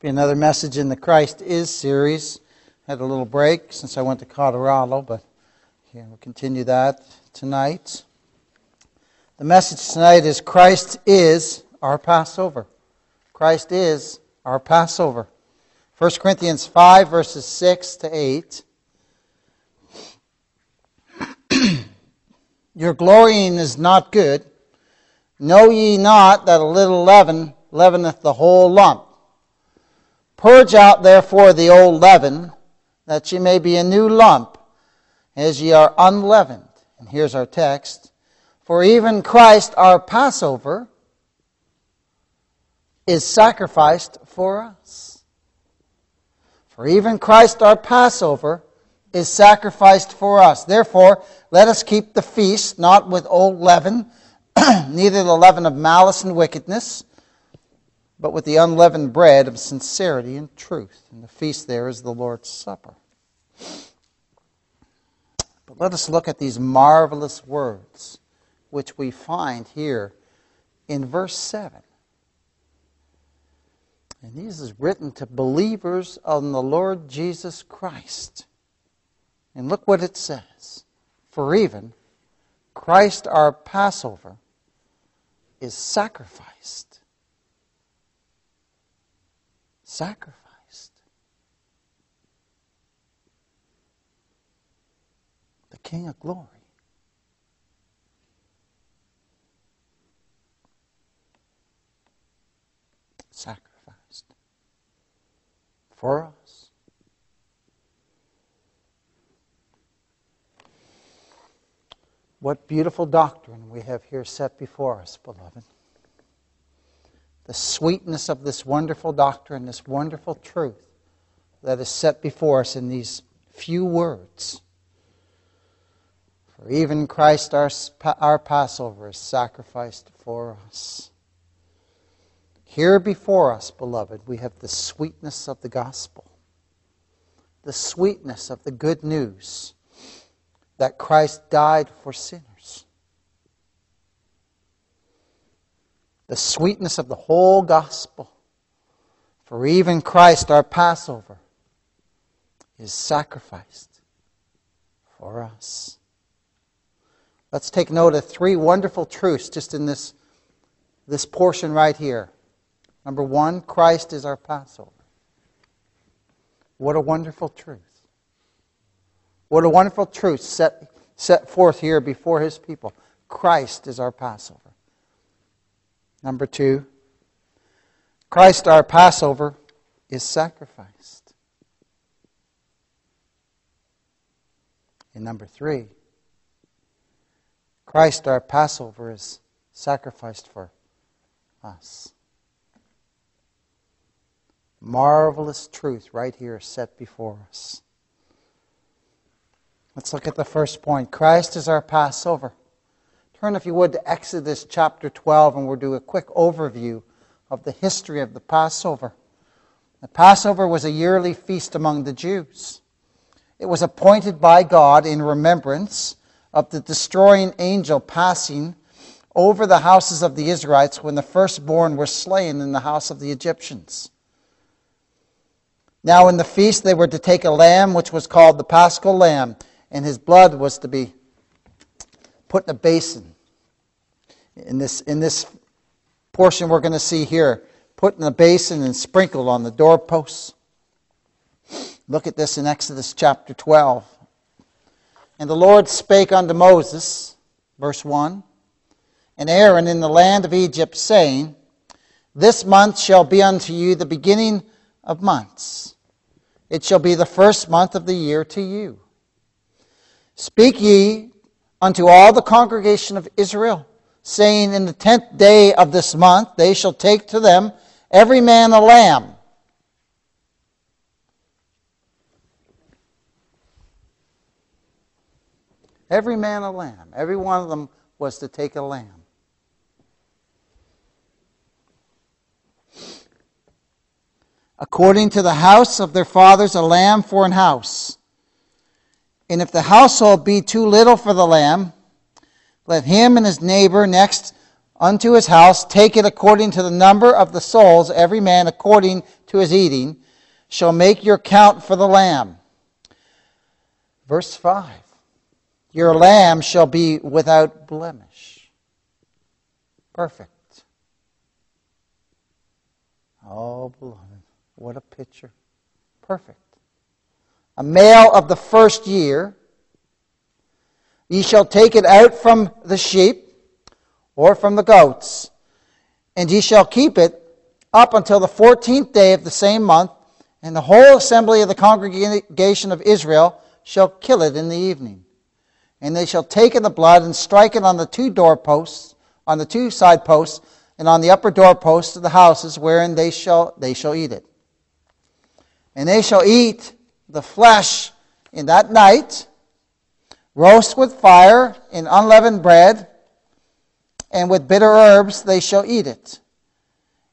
be another message in the Christ is series. Had a little break since I went to Colorado, but yeah, we'll continue that tonight. The message tonight is Christ is our Passover. Christ is our Passover. 1 Corinthians 5, verses 6 to 8. Your glorying is not good. Know ye not that a little leaven leaveneth the whole lump? Purge out therefore the old leaven, that ye may be a new lump, as ye are unleavened. And here's our text. For even Christ our Passover is sacrificed for us. For even Christ our Passover is sacrificed for us. Therefore, let us keep the feast not with old leaven, neither the leaven of malice and wickedness but with the unleavened bread of sincerity and truth. And the feast there is the Lord's Supper. But let us look at these marvelous words which we find here in verse 7. And these is written to believers on the Lord Jesus Christ. And look what it says. For even Christ our Passover is sacrificed sacrificed. The King of glory. Sacrificed for us. What beautiful doctrine we have here set before us, beloved the sweetness of this wonderful doctrine, this wonderful truth that is set before us in these few words. For even Christ, our, our Passover, is sacrificed for us. Here before us, beloved, we have the sweetness of the gospel, the sweetness of the good news that Christ died for sin the sweetness of the whole gospel. For even Christ, our Passover, is sacrificed for us. Let's take note of three wonderful truths just in this, this portion right here. Number one, Christ is our Passover. What a wonderful truth. What a wonderful truth set, set forth here before his people. Christ is our Passover. Number two, Christ our Passover is sacrificed. And number three, Christ our Passover is sacrificed for us. Marvelous truth right here set before us. Let's look at the first point. Christ is our Passover. Turn, if you would, to Exodus chapter 12, and we'll do a quick overview of the history of the Passover. The Passover was a yearly feast among the Jews. It was appointed by God in remembrance of the destroying angel passing over the houses of the Israelites when the firstborn were slain in the house of the Egyptians. Now, in the feast, they were to take a lamb which was called the paschal lamb, and his blood was to be put in a basin. In this, in this portion we're going to see here, put in a basin and sprinkled on the doorposts. Look at this in Exodus chapter 12. And the Lord spake unto Moses, verse 1, and Aaron in the land of Egypt, saying, This month shall be unto you the beginning of months. It shall be the first month of the year to you. Speak ye unto all the congregation of Israel, saying, In the tenth day of this month they shall take to them every man a lamb. Every man a lamb. Every one of them was to take a lamb. According to the house of their fathers, a lamb for an house. And if the household be too little for the lamb, let him and his neighbor next unto his house, take it according to the number of the souls, every man according to his eating, shall make your count for the lamb. Verse 5 Your lamb shall be without blemish. Perfect. Oh, beloved, what a picture. Perfect. A male of the first year. Ye shall take it out from the sheep or from the goats, and ye shall keep it up until the fourteenth day of the same month, and the whole assembly of the congregation of Israel shall kill it in the evening. And they shall take in the blood and strike it on the two doorposts, on the two side posts, and on the upper doorposts of the houses wherein they shall they shall eat it. And they shall eat the flesh in that night, roast with fire in unleavened bread, and with bitter herbs they shall eat it.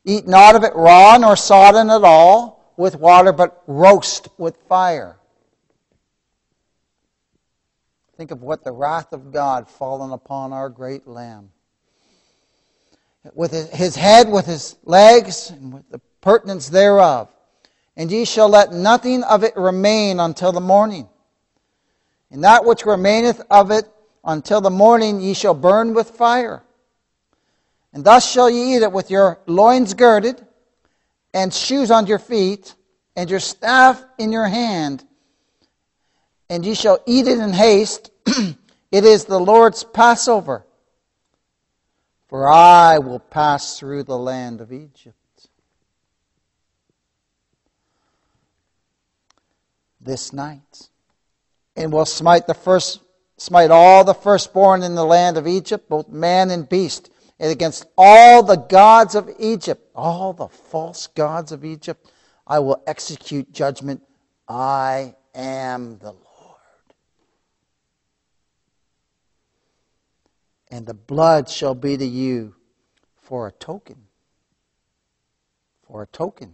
Eat not of it raw nor sodden at all with water, but roast with fire. Think of what the wrath of God fallen upon our great Lamb. With his head, with his legs, and with the purtenance thereof. And ye shall let nothing of it remain until the morning. And that which remaineth of it until the morning ye shall burn with fire. And thus shall ye eat it with your loins girded, and shoes on your feet, and your staff in your hand. And ye shall eat it in haste. it is the Lord's Passover. For I will pass through the land of Egypt. This night, and will smite the first, smite all the firstborn in the land of Egypt, both man and beast and against all the gods of Egypt, all the false gods of Egypt, I will execute judgment. I am the Lord. And the blood shall be to you for a token. For a token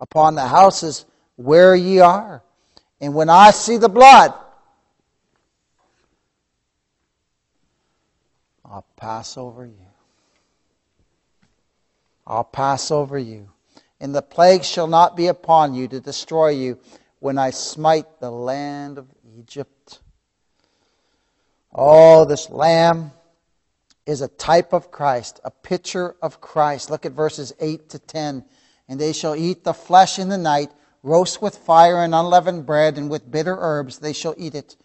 upon the houses where ye are. And when I see the blood, I'll pass over you. I'll pass over you. And the plague shall not be upon you to destroy you when I smite the land of Egypt. Oh, this lamb is a type of Christ, a picture of Christ. Look at verses 8 to 10. And they shall eat the flesh in the night, roast with fire and unleavened bread, and with bitter herbs they shall eat it.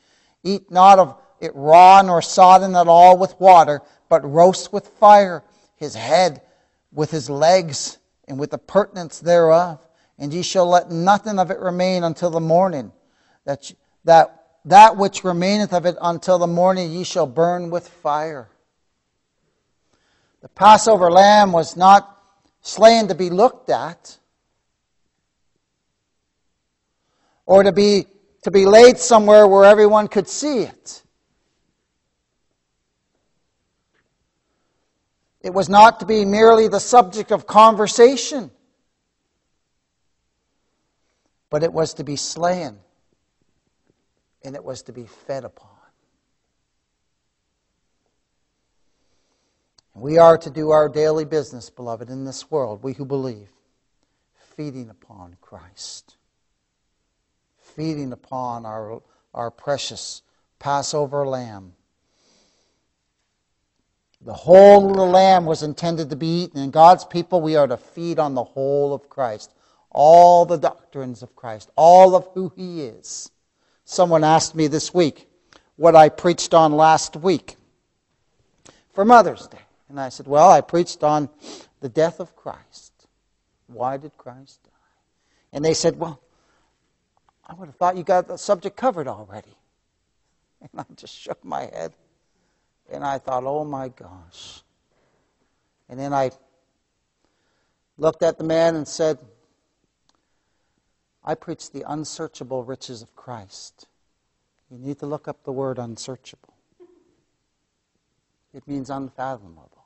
Eat not of it raw nor sodden at all with water, but roast with fire his head with his legs and with the purtenance thereof. And ye shall let nothing of it remain until the morning. That, that, that which remaineth of it until the morning ye shall burn with fire. The Passover lamb was not slain to be looked at or to be, to be laid somewhere where everyone could see it. It was not to be merely the subject of conversation, but it was to be slain and it was to be fed upon. We are to do our daily business, beloved, in this world, we who believe, feeding upon Christ, feeding upon our, our precious Passover lamb the whole of the lamb was intended to be eaten. And God's people, we are to feed on the whole of Christ. All the doctrines of Christ, all of who He is. Someone asked me this week what I preached on last week for Mother's Day. And I said, Well, I preached on the death of Christ. Why did Christ die? And they said, Well, I would have thought you got the subject covered already. And I just shook my head. And I thought, oh my gosh. And then I looked at the man and said, I preach the unsearchable riches of Christ. You need to look up the word unsearchable. It means unfathomable.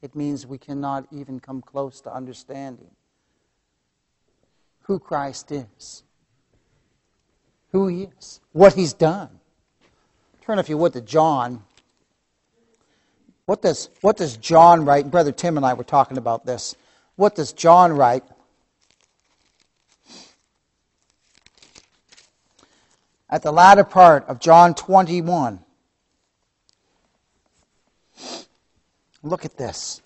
It means we cannot even come close to understanding who Christ is, who He is, what He's done. Turn, if you would, to John. What does, what does John write? Brother Tim and I were talking about this. What does John write? At the latter part of John 21. Look at this.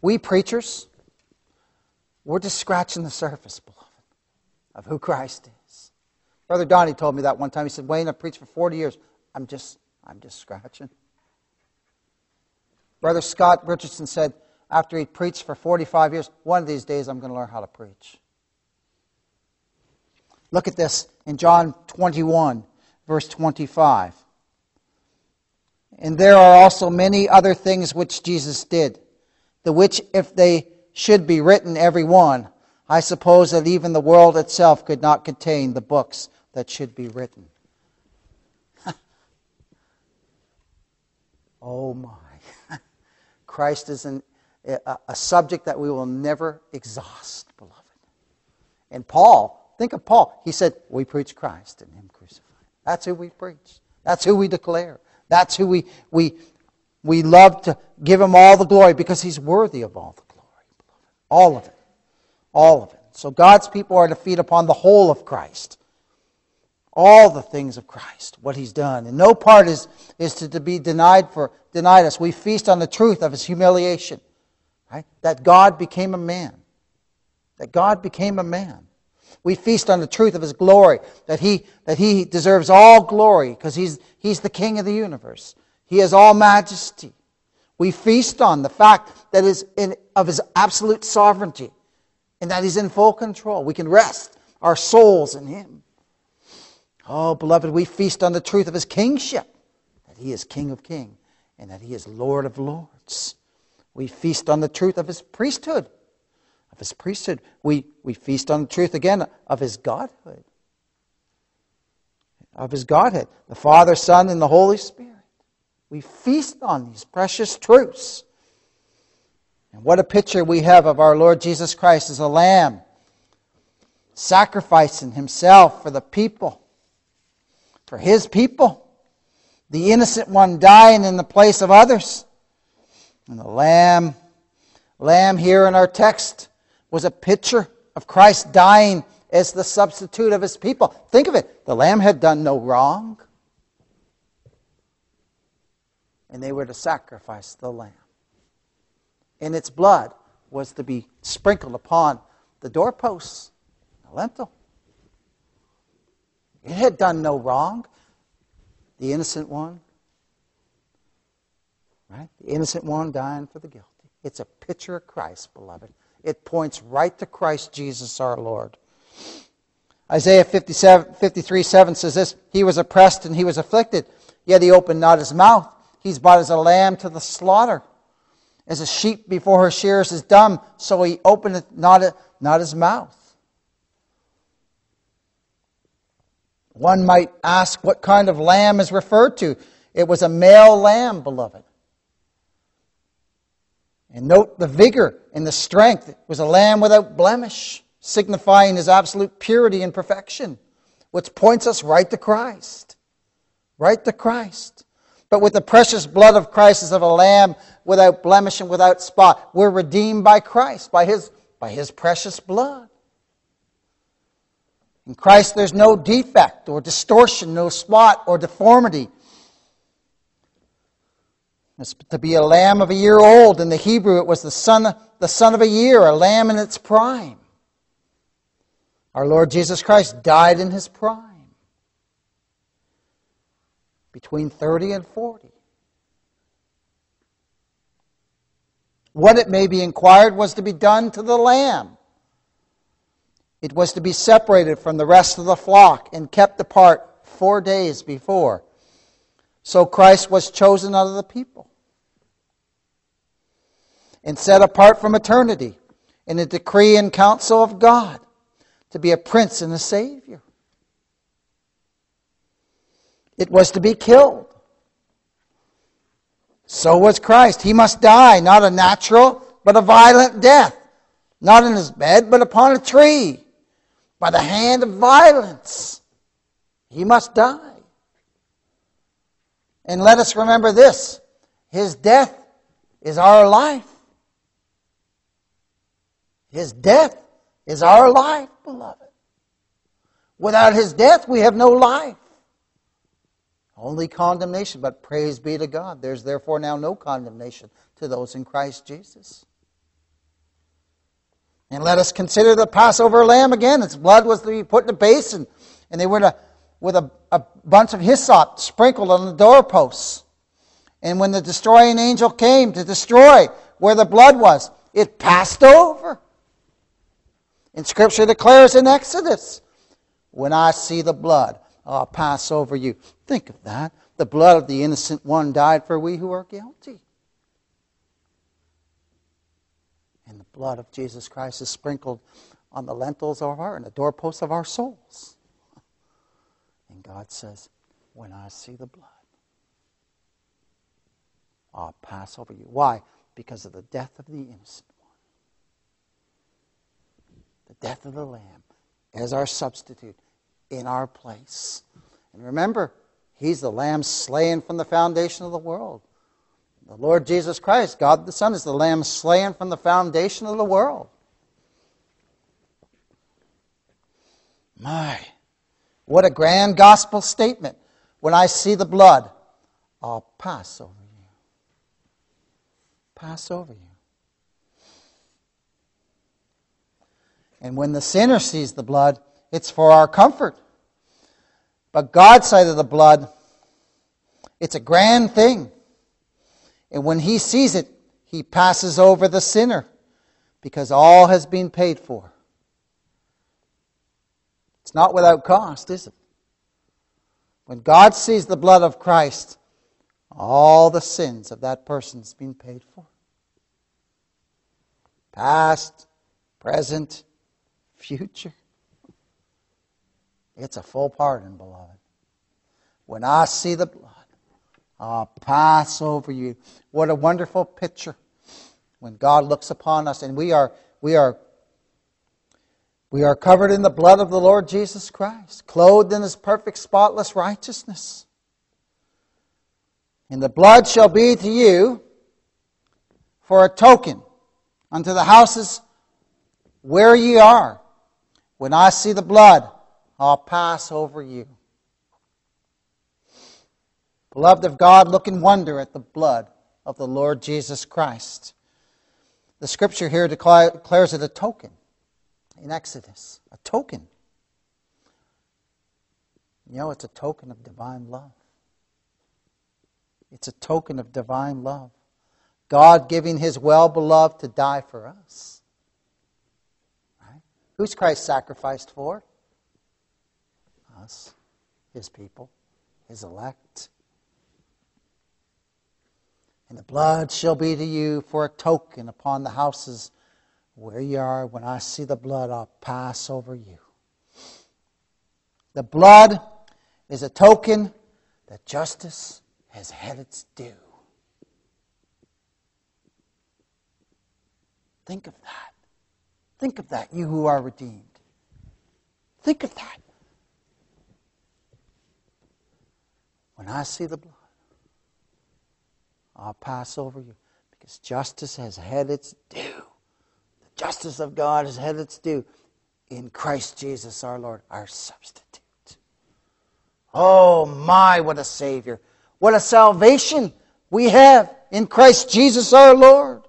We preachers, we're just scratching the surface, beloved, of who Christ is. Brother Donnie told me that one time. He said, Wayne, I've preached for 40 years. I'm just, I'm just scratching. Brother Scott Richardson said, after he preached for 45 years, one of these days I'm going to learn how to preach. Look at this in John 21, verse 25. And there are also many other things which Jesus did, the which, if they should be written, every one, I suppose that even the world itself could not contain the books that should be written. oh my. Christ is an, a, a subject that we will never exhaust, beloved. And Paul, think of Paul. He said, We preach Christ and Him crucified. That's who we preach. That's who we declare. That's who we, we, we love to give him all the glory because he's worthy of all the glory. All of it. All of it. So God's people are to feed upon the whole of Christ. All the things of Christ, what he's done. And no part is, is to, to be denied for denied us. We feast on the truth of his humiliation. Right? That God became a man. That God became a man. We feast on the truth of his glory, that he, that he deserves all glory because he's, he's the king of the universe. He has all majesty. We feast on the fact that is in, of his absolute sovereignty and that he's in full control. We can rest our souls in him. Oh, beloved, we feast on the truth of his kingship, that he is king of kings and that he is lord of lords. We feast on the truth of his priesthood, of his priesthood. We, we feast on the truth again of his godhood, of his Godhead, the Father, Son, and the Holy Spirit. We feast on these precious truths. And what a picture we have of our Lord Jesus Christ as a lamb, sacrificing himself for the people, for his people. The innocent one dying in the place of others. And the lamb, lamb here in our text was a picture of Christ dying as the substitute of his people. Think of it. The lamb had done no wrong. And they were to sacrifice the lamb. And its blood was to be sprinkled upon the doorposts, the. It had done no wrong. The innocent one. Right? The innocent one dying for the guilty. It's a picture of Christ, beloved. It points right to Christ Jesus our Lord. Isaiah 57, 53 7 says this He was oppressed and he was afflicted, yet he opened not his mouth. He's brought as a lamb to the slaughter. As a sheep before her shears is dumb, so he openeth not, not his mouth. One might ask what kind of lamb is referred to. It was a male lamb, beloved. And note the vigor and the strength. It was a lamb without blemish, signifying his absolute purity and perfection, which points us right to Christ. Right to Christ. But with the precious blood of Christ as of a lamb without blemish and without spot, we're redeemed by Christ, by his, by his precious blood. In Christ, there's no defect or distortion, no spot or deformity. It's to be a lamb of a year old. In the Hebrew, it was the son, the son of a year, a lamb in its prime. Our Lord Jesus Christ died in his prime, between 30 and 40. What it may be inquired was to be done to the lamb. It was to be separated from the rest of the flock and kept apart four days before. So Christ was chosen out of the people and set apart from eternity in the decree and counsel of God to be a prince and a savior. It was to be killed. So was Christ. He must die, not a natural, but a violent death. Not in his bed, but upon a tree by the hand of violence. He must die. And let us remember this His death is our life. His death is our life, beloved. Without His death, we have no life. Only condemnation, but praise be to God. There's therefore now no condemnation to those in Christ Jesus. And let us consider the Passover lamb again. Its blood was to be put in a basin, and they were to, with a, a bunch of hyssop sprinkled on the doorposts. And when the destroying angel came to destroy where the blood was, it passed over. And Scripture declares in Exodus, When I see the blood, I'll pass over you. Think of that. The blood of the innocent one died for we who are guilty. And the blood of Jesus Christ is sprinkled on the lintels of our and the doorposts of our souls. And God says, When I see the blood, I'll pass over you. Why? Because of the death of the innocent one. The death of the Lamb as our substitute in our place. And remember, He's the Lamb slain from the foundation of the world. The Lord Jesus Christ, God the Son, is the Lamb slain from the foundation of the world. My, what a grand gospel statement. When I see the blood, I'll pass over you. Pass over you. And when the sinner sees the blood, it's for our comfort. But God's side of the blood, it's a grand thing. And when he sees it, he passes over the sinner because all has been paid for. It's not without cost, is it? When God sees the blood of Christ, all the sins of that person's been paid for. Past, present, future. It's a full pardon, beloved. When I see the blood, I'll pass over you. What a wonderful picture when God looks upon us and we are, we are, we are covered in the blood of the Lord Jesus Christ, clothed in his perfect, spotless righteousness. And the blood shall be to you for a token unto the houses where ye are. When I see the blood, I'll pass over you. Beloved of God, look in wonder at the blood of the Lord Jesus Christ. The scripture here declares it a token in Exodus. A token. You know, it's a token of divine love. It's a token of divine love. God giving his well beloved to die for us. Right? Who's Christ sacrificed for? us, his people, his elect. And the blood shall be to you for a token upon the houses where you are. When I see the blood, I'll pass over you. The blood is a token that justice has had its due. Think of that. Think of that, you who are redeemed. Think of that. When I see the blood, I'll pass over you because justice has had its due. The justice of God has had its due in Christ Jesus our Lord, our substitute. Oh my, what a Savior! What a salvation we have in Christ Jesus our Lord.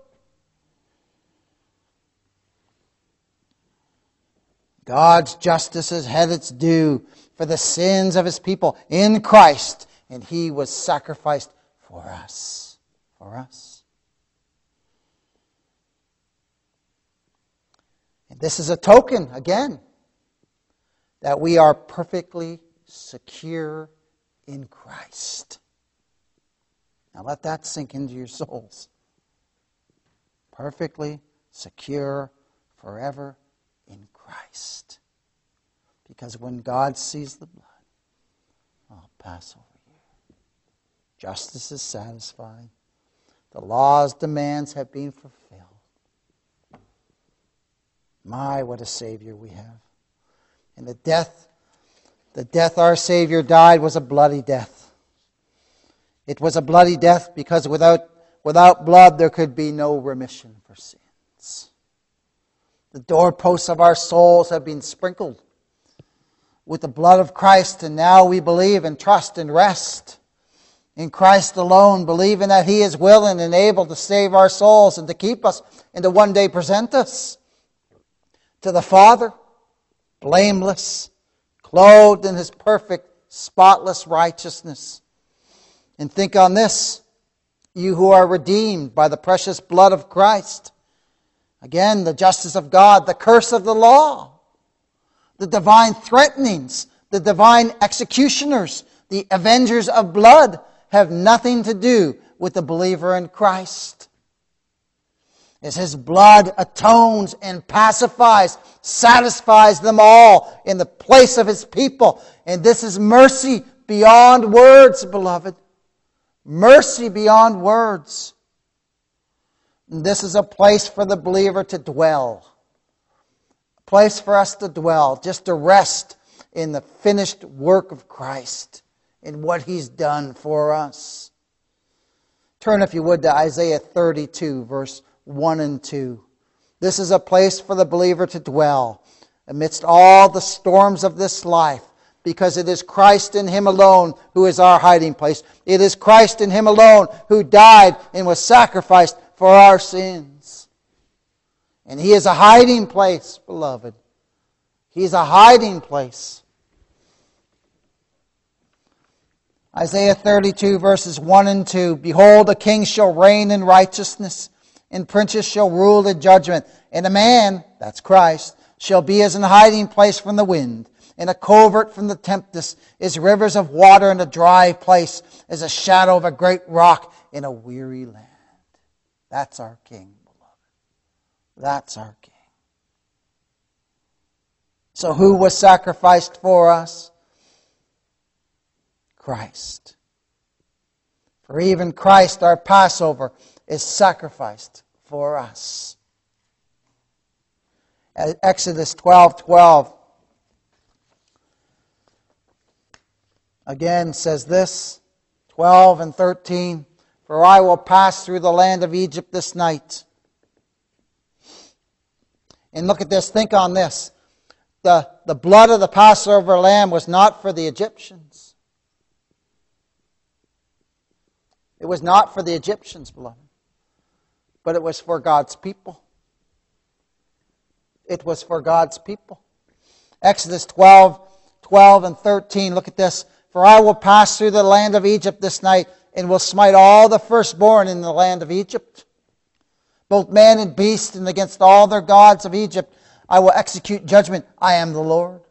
God's justice has had its due for the sins of his people in Christ and he was sacrificed for us. For us. And this is a token, again, that we are perfectly secure in Christ. Now let that sink into your souls. Perfectly secure forever in Christ. Because when God sees the blood, I'll pass over. You. Justice is satisfied. The law's demands have been fulfilled. My, what a Savior we have. And the death, the death our Savior died was a bloody death. It was a bloody death because without, without blood there could be no remission for sins. The doorposts of our souls have been sprinkled with the blood of Christ, and now we believe and trust and rest in Christ alone, believing that He is willing and able to save our souls and to keep us and to one day present us to the Father, blameless, clothed in His perfect, spotless righteousness. And think on this you who are redeemed by the precious blood of Christ. Again, the justice of God, the curse of the law, the divine threatenings, the divine executioners, the avengers of blood have nothing to do with the believer in Christ. As his blood atones and pacifies, satisfies them all in the place of his people. And this is mercy beyond words, beloved. Mercy beyond words. And this is a place for the believer to dwell. A place for us to dwell, just to rest in the finished work of Christ in what he's done for us. Turn, if you would, to Isaiah 32, verse 1 and 2. This is a place for the believer to dwell amidst all the storms of this life because it is Christ in Him alone who is our hiding place. It is Christ in Him alone who died and was sacrificed for our sins. And He is a hiding place, beloved. He is a hiding place. Isaiah 32, verses 1 and 2 Behold, a king shall reign in righteousness, and princes shall rule in judgment. And a man, that's Christ, shall be as an hiding place from the wind, and a covert from the tempest, as rivers of water in a dry place, as a shadow of a great rock in a weary land. That's our king, beloved. That's our king. So, who was sacrificed for us? Christ. For even Christ, our Passover, is sacrificed for us. Exodus 12 12 again says this 12 and 13 For I will pass through the land of Egypt this night. And look at this, think on this. The, the blood of the Passover lamb was not for the Egyptians. It was not for the Egyptians, beloved, but it was for God's people. It was for God's people. Exodus 12, 12 and 13. Look at this. For I will pass through the land of Egypt this night and will smite all the firstborn in the land of Egypt, both man and beast, and against all their gods of Egypt I will execute judgment. I am the Lord.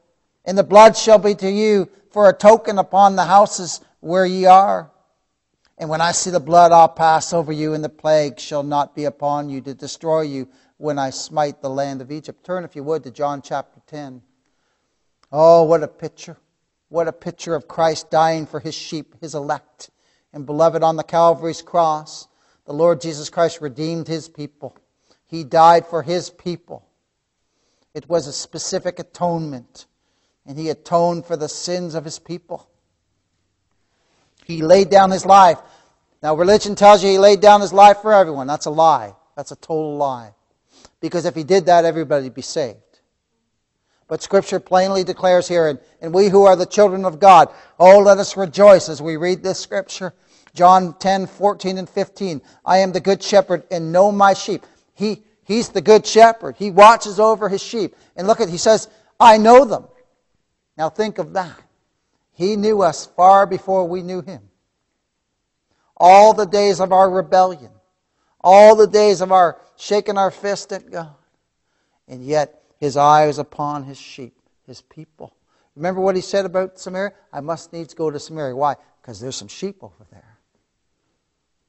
And the blood shall be to you for a token upon the houses where ye are. And when I see the blood, I'll pass over you, and the plague shall not be upon you to destroy you when I smite the land of Egypt. Turn, if you would, to John chapter 10. Oh, what a picture. What a picture of Christ dying for his sheep, his elect. And beloved, on the Calvary's cross, the Lord Jesus Christ redeemed his people. He died for his people. It was a specific atonement, and he atoned for the sins of his people. He laid down his life. Now, religion tells you he laid down his life for everyone. That's a lie. That's a total lie. Because if he did that, everybody would be saved. But Scripture plainly declares here, and, and we who are the children of God, oh, let us rejoice as we read this Scripture. John 10, 14, and 15. I am the good shepherd and know my sheep. He, he's the good shepherd. He watches over his sheep. And look at, he says, I know them. Now think of that. He knew us far before we knew Him. All the days of our rebellion, all the days of our shaking our fist at God. And yet, His eye is upon His sheep, His people. Remember what He said about Samaria? I must needs go to Samaria. Why? Because there's some sheep over there.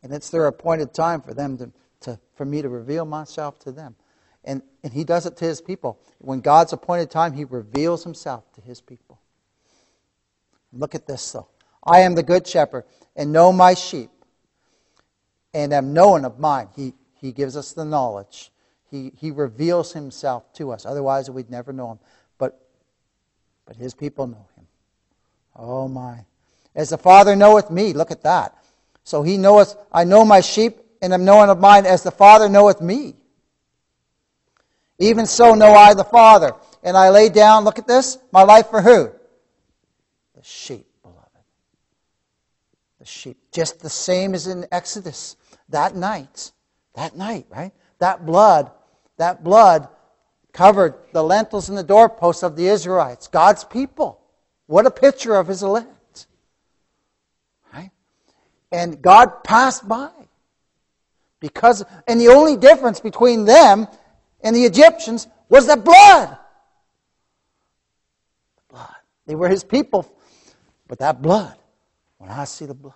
And it's their appointed time for them to, to for me to reveal myself to them. And, and he does it to his people. When God's appointed time, he reveals himself to his people. Look at this, though. I am the good shepherd and know my sheep and am known of mine. He, he gives us the knowledge. He, he reveals himself to us. Otherwise, we'd never know him. But, but his people know him. Oh, my. As the Father knoweth me, look at that. So he knoweth, I know my sheep, and am known of mine as the Father knoweth me. Even so know I the Father. And I lay down, look at this, my life for who? Sheep, beloved. The sheep. Just the same as in Exodus. That night, that night, right? That blood, that blood covered the lintels and the doorposts of the Israelites, God's people. What a picture of his elect. Right? And God passed by. Because and the only difference between them and the Egyptians was the blood. The blood. They were his people. But that blood, when I see the blood,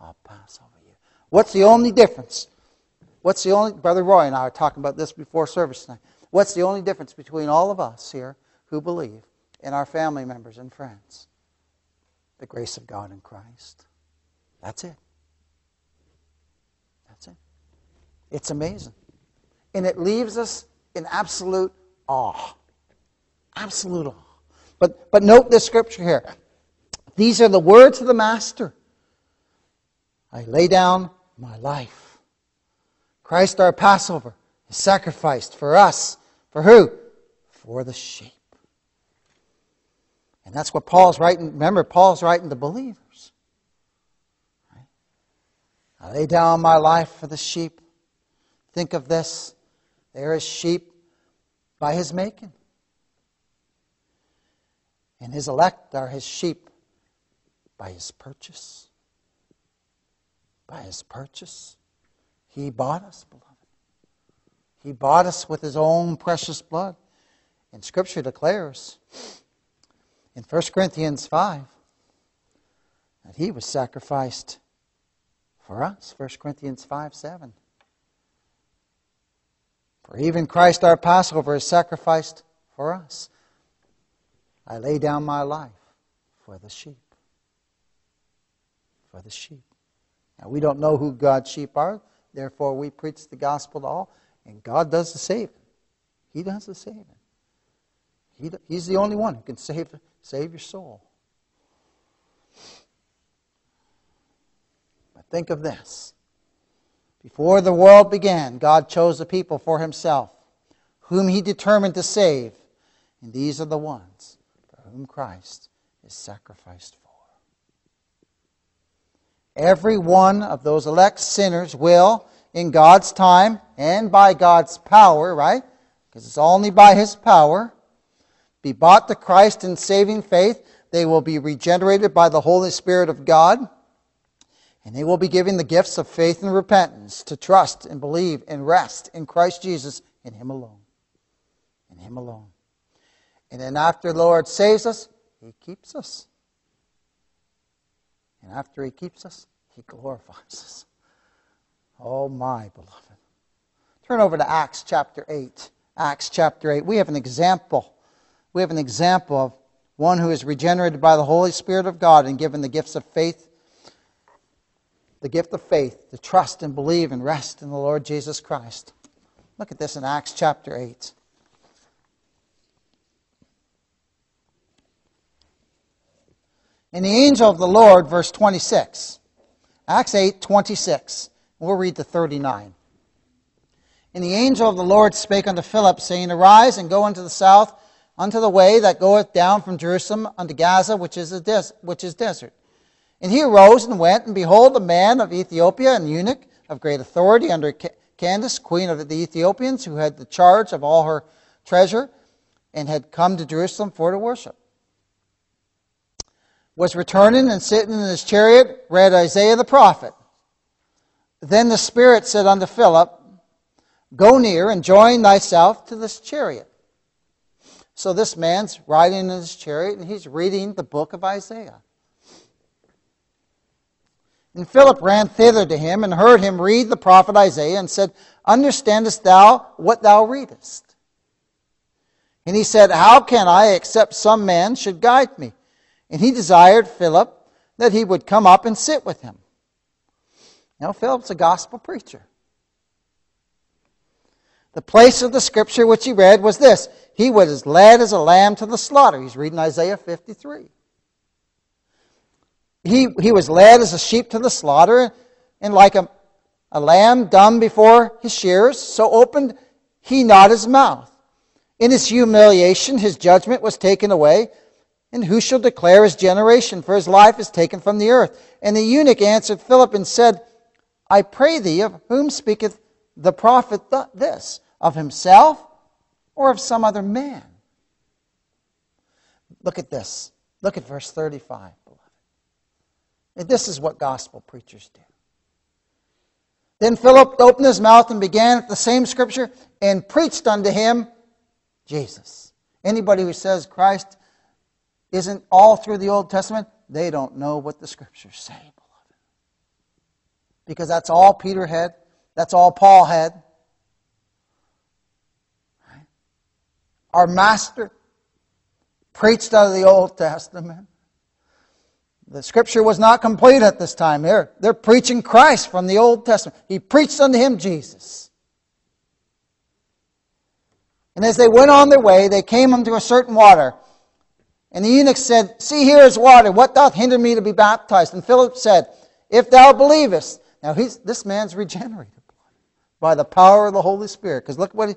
I'll pass over you. What's the only difference? What's the only Brother Roy and I were talking about this before service tonight. What's the only difference between all of us here who believe and our family members and friends? The grace of God in Christ. That's it. That's it. It's amazing. And it leaves us in absolute awe. Absolute awe. But, but note this scripture here. These are the words of the Master. I lay down my life. Christ our Passover is sacrificed for us for who? For the sheep. And that's what Paul's writing. Remember, Paul's writing to believers. I lay down my life for the sheep. Think of this. There is sheep by his making. And his elect are his sheep by his purchase. By his purchase. He bought us, beloved. He bought us with his own precious blood. And Scripture declares in 1 Corinthians 5 that he was sacrificed for us. 1 Corinthians 5 7. For even Christ our Passover is sacrificed for us. I lay down my life for the sheep. For the sheep. Now, we don't know who God's sheep are, therefore, we preach the gospel to all. And God does the saving. He does the saving. He, he's the only one who can save, save your soul. But think of this. Before the world began, God chose a people for himself, whom he determined to save. And these are the ones for whom Christ is sacrificed for. Every one of those elect sinners will, in God's time and by God's power, right? Because it's only by His power. Be bought to Christ in saving faith. They will be regenerated by the Holy Spirit of God. And they will be given the gifts of faith and repentance to trust and believe and rest in Christ Jesus in Him alone. In Him alone. And then after the Lord saves us, He keeps us. And after He keeps us, He glorifies us. Oh, my beloved. Turn over to Acts chapter 8. Acts chapter 8. We have an example. We have an example of one who is regenerated by the Holy Spirit of God and given the gifts of faith, the gift of faith to trust and believe and rest in the Lord Jesus Christ. Look at this in Acts chapter 8. And the angel of the Lord, verse 26. Acts 8, 26. We'll read to 39. And the angel of the Lord spake unto Philip, saying, Arise and go unto the south, unto the way that goeth down from Jerusalem unto Gaza, which is, a des- which is desert. And he arose and went, and behold, a man of Ethiopia, an eunuch of great authority under Candace, queen of the Ethiopians, who had the charge of all her treasure, and had come to Jerusalem for to worship, was returning and sitting in his chariot, read Isaiah the prophet. Then the Spirit said unto Philip, Go near and join thyself to this chariot. So this man's riding in his chariot and he's reading the book of Isaiah. And Philip ran thither to him and heard him read the prophet Isaiah and said, Understandest thou what thou readest? And he said, How can I, except some man should guide me? And he desired Philip that he would come up and sit with him. Now, Philip's a gospel preacher. The place of the scripture which he read was this He was as led as a lamb to the slaughter. He's reading Isaiah 53. He, he was led as a sheep to the slaughter, And like a, a lamb dumb before his shears, so opened he not his mouth. In his humiliation, his judgment was taken away. And who shall declare his generation? For his life is taken from the earth. And the eunuch answered Philip and said, I pray thee, of whom speaketh the prophet th- this? Of himself or of some other man? Look at this. Look at verse 35, beloved. This is what gospel preachers do. Then Philip opened his mouth and began at the same scripture and preached unto him Jesus. Anybody who says Christ isn't all through the Old Testament, they don't know what the scriptures say, beloved. Because that's all Peter had, that's all Paul had. Our master preached out of the Old Testament. The scripture was not complete at this time. They're, they're preaching Christ from the Old Testament. He preached unto him Jesus. And as they went on their way, they came unto a certain water. And the eunuch said, See, here is water. What doth hinder me to be baptized? And Philip said, If thou believest. Now, this man's regenerated by the power of the Holy Spirit. Because look what he,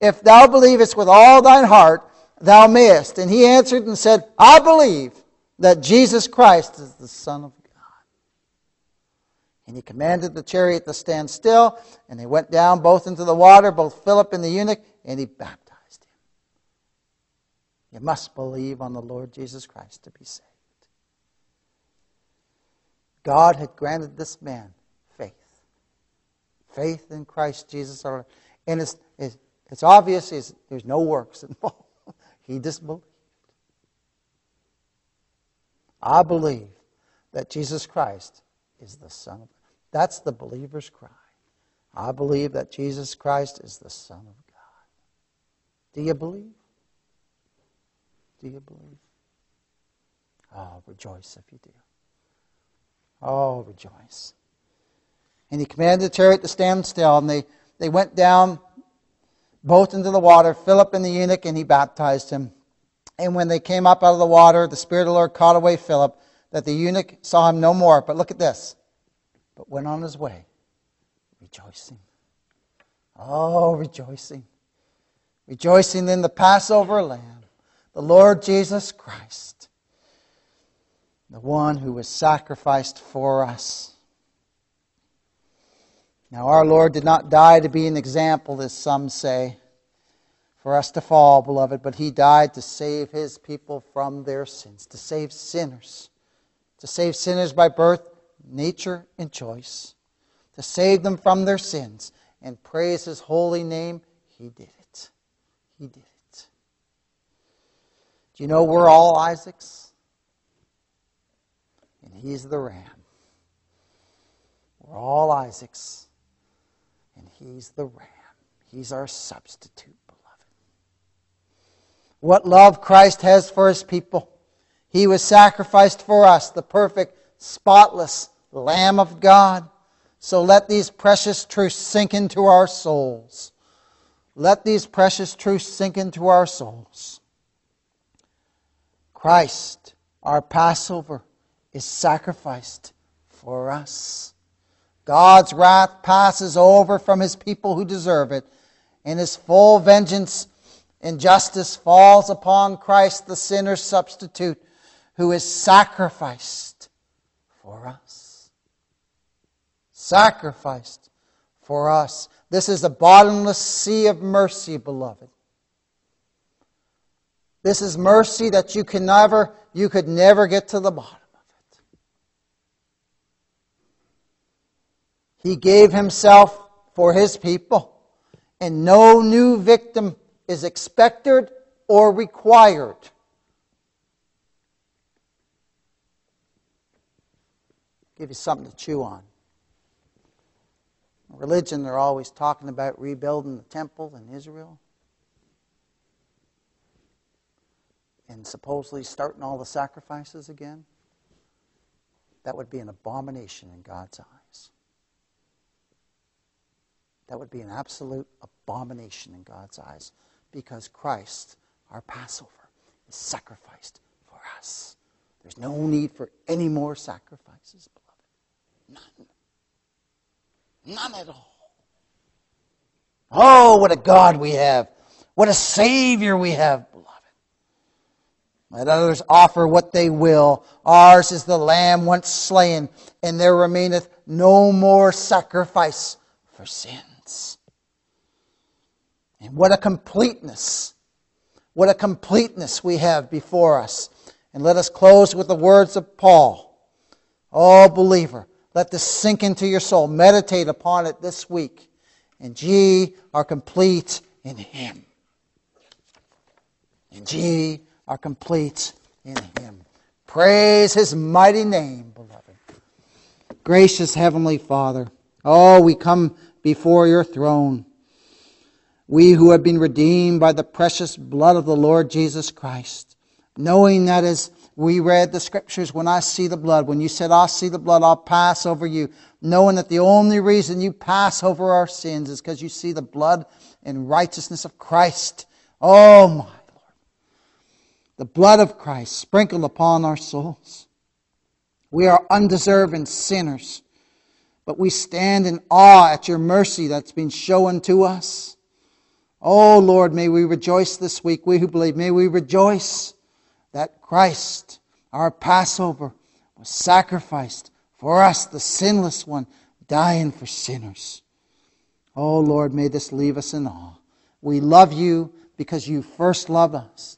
if thou believest with all thine heart, thou mayest. And he answered and said, I believe that Jesus Christ is the Son of God. And he commanded the chariot to stand still, and they went down both into the water, both Philip and the eunuch, and he baptized. You must believe on the Lord Jesus Christ to be saved. God had granted this man faith. Faith in Christ Jesus our And it's, it's, it's obvious there's no works involved. he just believed. I believe that Jesus Christ is the Son of God. That's the believer's cry. I believe that Jesus Christ is the Son of God. Do you believe? Do you believe? Oh, rejoice if you do. Oh, rejoice. And he commanded the chariot to stand still, and they, they went down both into the water, Philip and the eunuch, and he baptized him. And when they came up out of the water, the Spirit of the Lord caught away Philip, that the eunuch saw him no more. But look at this. But went on his way, rejoicing. Oh, rejoicing. Rejoicing in the Passover lamb, the Lord Jesus Christ, the one who was sacrificed for us. Now, our Lord did not die to be an example, as some say for us to fall, beloved, but he died to save his people from their sins, to save sinners, to save sinners by birth, nature, and choice, to save them from their sins. And praise his holy name, he did it. He did. Do you know we're all Isaacs? And he's the ram. We're all Isaacs, and he's the ram. He's our substitute beloved. what love Christ has for his people. He was sacrificed for us, the perfect, spotless Lamb of God. So let these precious truths sink into our souls. Let these precious truths sink into our souls. Christ, our Passover, is sacrificed for us. God's wrath passes over from his people who deserve it, and his full vengeance and justice falls upon Christ, the sinner's substitute, who is sacrificed for us. Sacrificed for us. This is a bottomless sea of mercy, beloved. This is mercy that you can never, you could never get to the bottom of it. He gave himself for his people, and no new victim is expected or required. Give you something to chew on. Religion, they're always talking about rebuilding the temple in Israel. And supposedly starting all the sacrifices again. That would be an abomination in God's eyes. That would be an absolute abomination in God's eyes because Christ, our Passover, is sacrificed for us. There's no need for any more sacrifices, beloved. None. None at all. Oh, what a God we have. What a Savior we have, beloved. Let others offer what they will. Ours is the Lamb once slain, and there remaineth no more sacrifice for sins. And what a completeness. What a completeness we have before us. And let us close with the words of Paul. Oh, believer, let this sink into your soul. Meditate upon it this week. And ye are complete in Him. And ye are complete in Him. Praise His mighty name, beloved. Gracious Heavenly Father, oh, we come before your throne. We who have been redeemed by the precious blood of the Lord Jesus Christ, knowing that as we read the scriptures, when I see the blood, when you said, I'll see the blood, I'll pass over you, knowing that the only reason you pass over our sins is because you see the blood and righteousness of Christ. Oh, my. The blood of Christ sprinkled upon our souls. We are undeserving sinners, but we stand in awe at your mercy that's been shown to us. Oh, Lord, may we rejoice this week, we who believe. May we rejoice that Christ, our Passover, was sacrificed for us, the sinless one, dying for sinners. Oh Lord, may this leave us in awe. We love you because you first loved us.